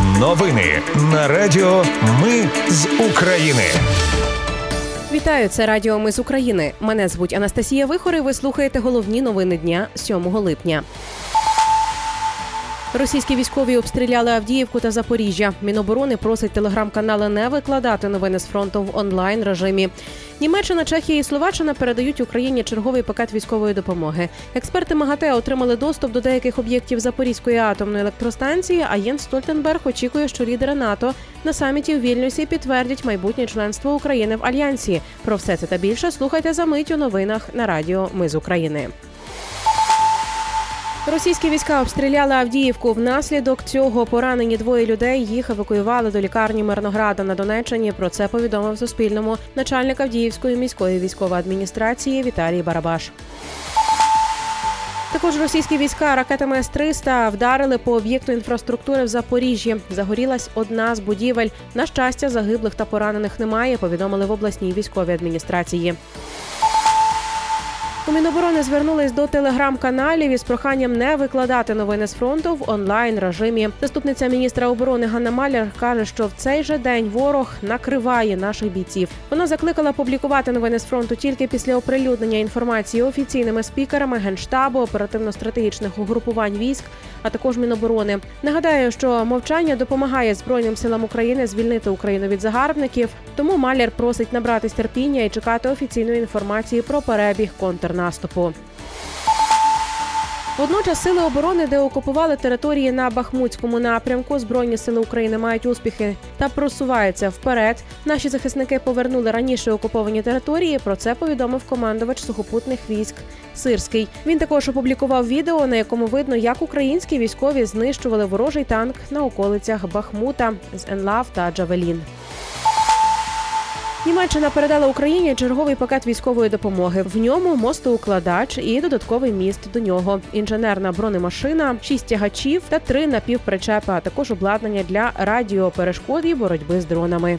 Новини на Радіо Ми з України. Вітаю, це Радіо Ми з України. Мене звуть Анастасія Вихор і Ви слухаєте головні новини дня 7 липня. Російські військові обстріляли Авдіївку та Запоріжжя. Міноборони просить телеграм-канали не викладати новини з фронту в онлайн режимі. Німеччина, Чехія і Словаччина передають Україні черговий пакет військової допомоги. Експерти МАГАТЕ отримали доступ до деяких об'єктів Запорізької атомної електростанції. А Єн Стольтенберг очікує, що лідери НАТО на саміті в Вільнюсі підтвердять майбутнє членство України в альянсі. Про все це та більше слухайте за мить у новинах на радіо Ми з України. Російські війська обстріляли Авдіївку. Внаслідок цього поранені двоє людей. Їх евакуювали до лікарні Мирнограда на Донеччині. Про це повідомив Суспільному начальник Авдіївської міської військової адміністрації Віталій Барабаш. Також російські війська ракетами С-300 вдарили по об'єкту інфраструктури в Запоріжжі. Загорілась одна з будівель. На щастя, загиблих та поранених немає. Повідомили в обласній військовій адміністрації. У Міноборони звернулись до телеграм-каналів із проханням не викладати новини з фронту в онлайн режимі. Заступниця міністра оборони Ганна Маляр каже, що в цей же день ворог накриває наших бійців. Вона закликала публікувати новини з фронту тільки після оприлюднення інформації офіційними спікерами генштабу, оперативно-стратегічних угрупувань військ, а також міноборони. Нагадаю, що мовчання допомагає збройним силам України звільнити Україну від загарбників. Тому Маляр просить набратись терпіння і чекати офіційної інформації про перебіг контрнаступу. Водночас сили оборони, де окупували території на Бахмутському напрямку, збройні сили України мають успіхи та просуваються вперед. Наші захисники повернули раніше окуповані території. Про це повідомив командувач сухопутних військ Сирський. Він також опублікував відео, на якому видно, як українські військові знищували ворожий танк на околицях Бахмута з Енлав та Джавелін. Німеччина передала Україні черговий пакет військової допомоги. В ньому мостоукладач і додатковий міст до нього, інженерна бронемашина, шість тягачів та три напівпричепи, а також обладнання для радіоперешкод і боротьби з дронами.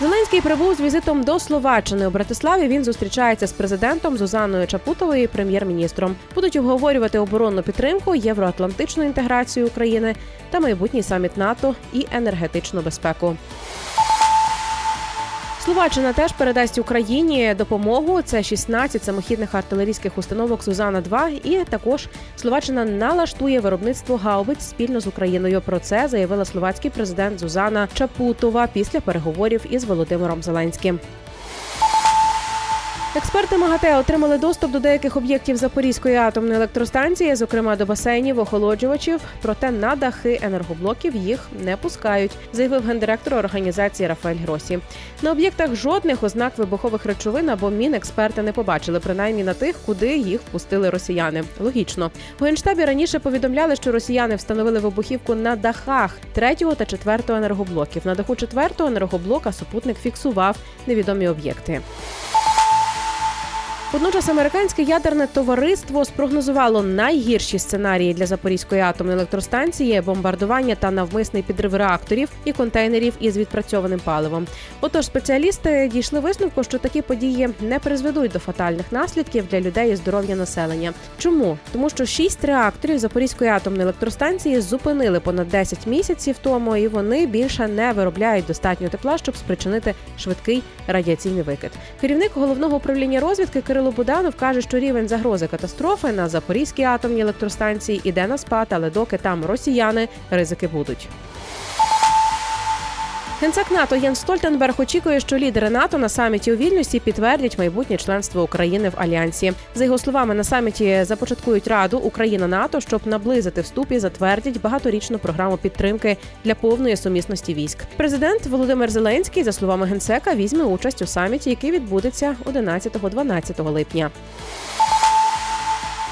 Зеленський прибув з візитом до Словаччини у Братиславі. Він зустрічається з президентом Зузаною Чапутовою, і прем'єр-міністром. Будуть обговорювати оборонну підтримку, євроатлантичну інтеграцію України та майбутній саміт НАТО і енергетичну безпеку. Словаччина теж передасть Україні допомогу. Це 16 самохідних артилерійських установок Сузана 2 І також Словаччина налаштує виробництво гаубиць спільно з Україною. Про це заявила словацький президент Зузана Чапутова після переговорів із Володимиром Зеленським. Експерти МАГАТЕ отримали доступ до деяких об'єктів Запорізької атомної електростанції, зокрема до басейнів, охолоджувачів. Проте на дахи енергоблоків їх не пускають, заявив гендиректор організації Рафаель Гросі. На об'єктах жодних ознак вибухових речовин або мін експерти не побачили, принаймні на тих, куди їх впустили росіяни. Логічно у генштабі раніше повідомляли, що росіяни встановили вибухівку на дахах третього та четвертого енергоблоків. На даху четвертого енергоблока супутник фіксував невідомі об'єкти. Водночас американське ядерне товариство спрогнозувало найгірші сценарії для Запорізької атомної електростанції, бомбардування та навмисний підрив реакторів і контейнерів із відпрацьованим паливом. Отож, спеціалісти дійшли висновку, що такі події не призведуть до фатальних наслідків для людей і здоров'я населення. Чому тому, що шість реакторів Запорізької атомної електростанції зупинили понад 10 місяців тому, і вони більше не виробляють достатньо тепла, щоб спричинити швидкий радіаційний викид. Керівник головного управління розвідки Кирило Кирило Буданов каже, що рівень загрози катастрофи на Запорізькій атомній електростанції іде на спад, але доки там росіяни ризики будуть. Генсек НАТО Єн Стольтенберг очікує, що лідери НАТО на саміті у Вільнюсі підтвердять майбутнє членство України в альянсі. За його словами, на саміті започаткують раду Україна НАТО, щоб наблизити вступ і затвердять багаторічну програму підтримки для повної сумісності військ. Президент Володимир Зеленський, за словами генсека, візьме участь у саміті, який відбудеться 11-12 липня.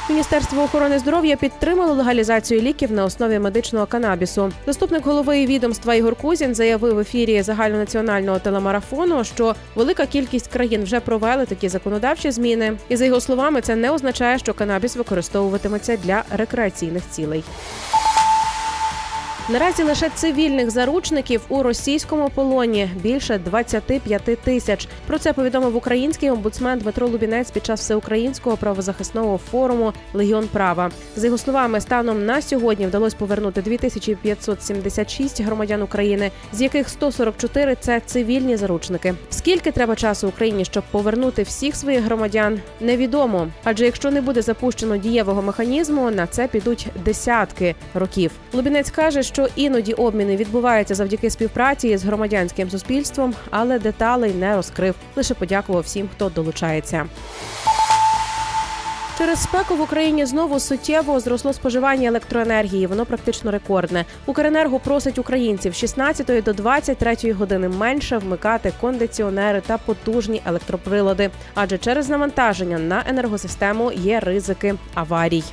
Міністерство охорони здоров'я підтримало легалізацію ліків на основі медичного канабісу. Заступник голови відомства Ігор Кузін заявив в ефірі загальнонаціонального телемарафону, що велика кількість країн вже провели такі законодавчі зміни. І за його словами, це не означає, що канабіс використовуватиметься для рекреаційних цілей. Наразі лише цивільних заручників у російському полоні більше 25 тисяч. Про це повідомив український омбудсмен Дмитро Лубінець під час всеукраїнського правозахисного форуму Легіон права. За його словами, станом на сьогодні вдалося повернути 2576 громадян України, з яких 144 – це цивільні заручники. Скільки треба часу Україні, щоб повернути всіх своїх громадян, невідомо. Адже якщо не буде запущено дієвого механізму, на це підуть десятки років. Лубінець каже, що іноді обміни відбуваються завдяки співпраці з громадянським суспільством, але деталей не розкрив. Лише подякував всім, хто долучається. Через спеку в Україні знову суттєво зросло споживання електроенергії. Воно практично рекордне. Укренерго просить українців з 16 до 23 години менше вмикати кондиціонери та потужні електроприлади, адже через навантаження на енергосистему є ризики аварій.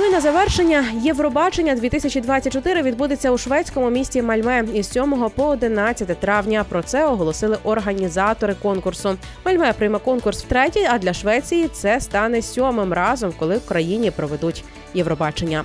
Ну і на завершення Євробачення 2024 відбудеться у шведському місті Мальме із 7 по 11 травня. Про це оголосили організатори конкурсу. Мальме прийме конкурс втретє, а для Швеції це стане сьомим разом, коли в країні проведуть Євробачення.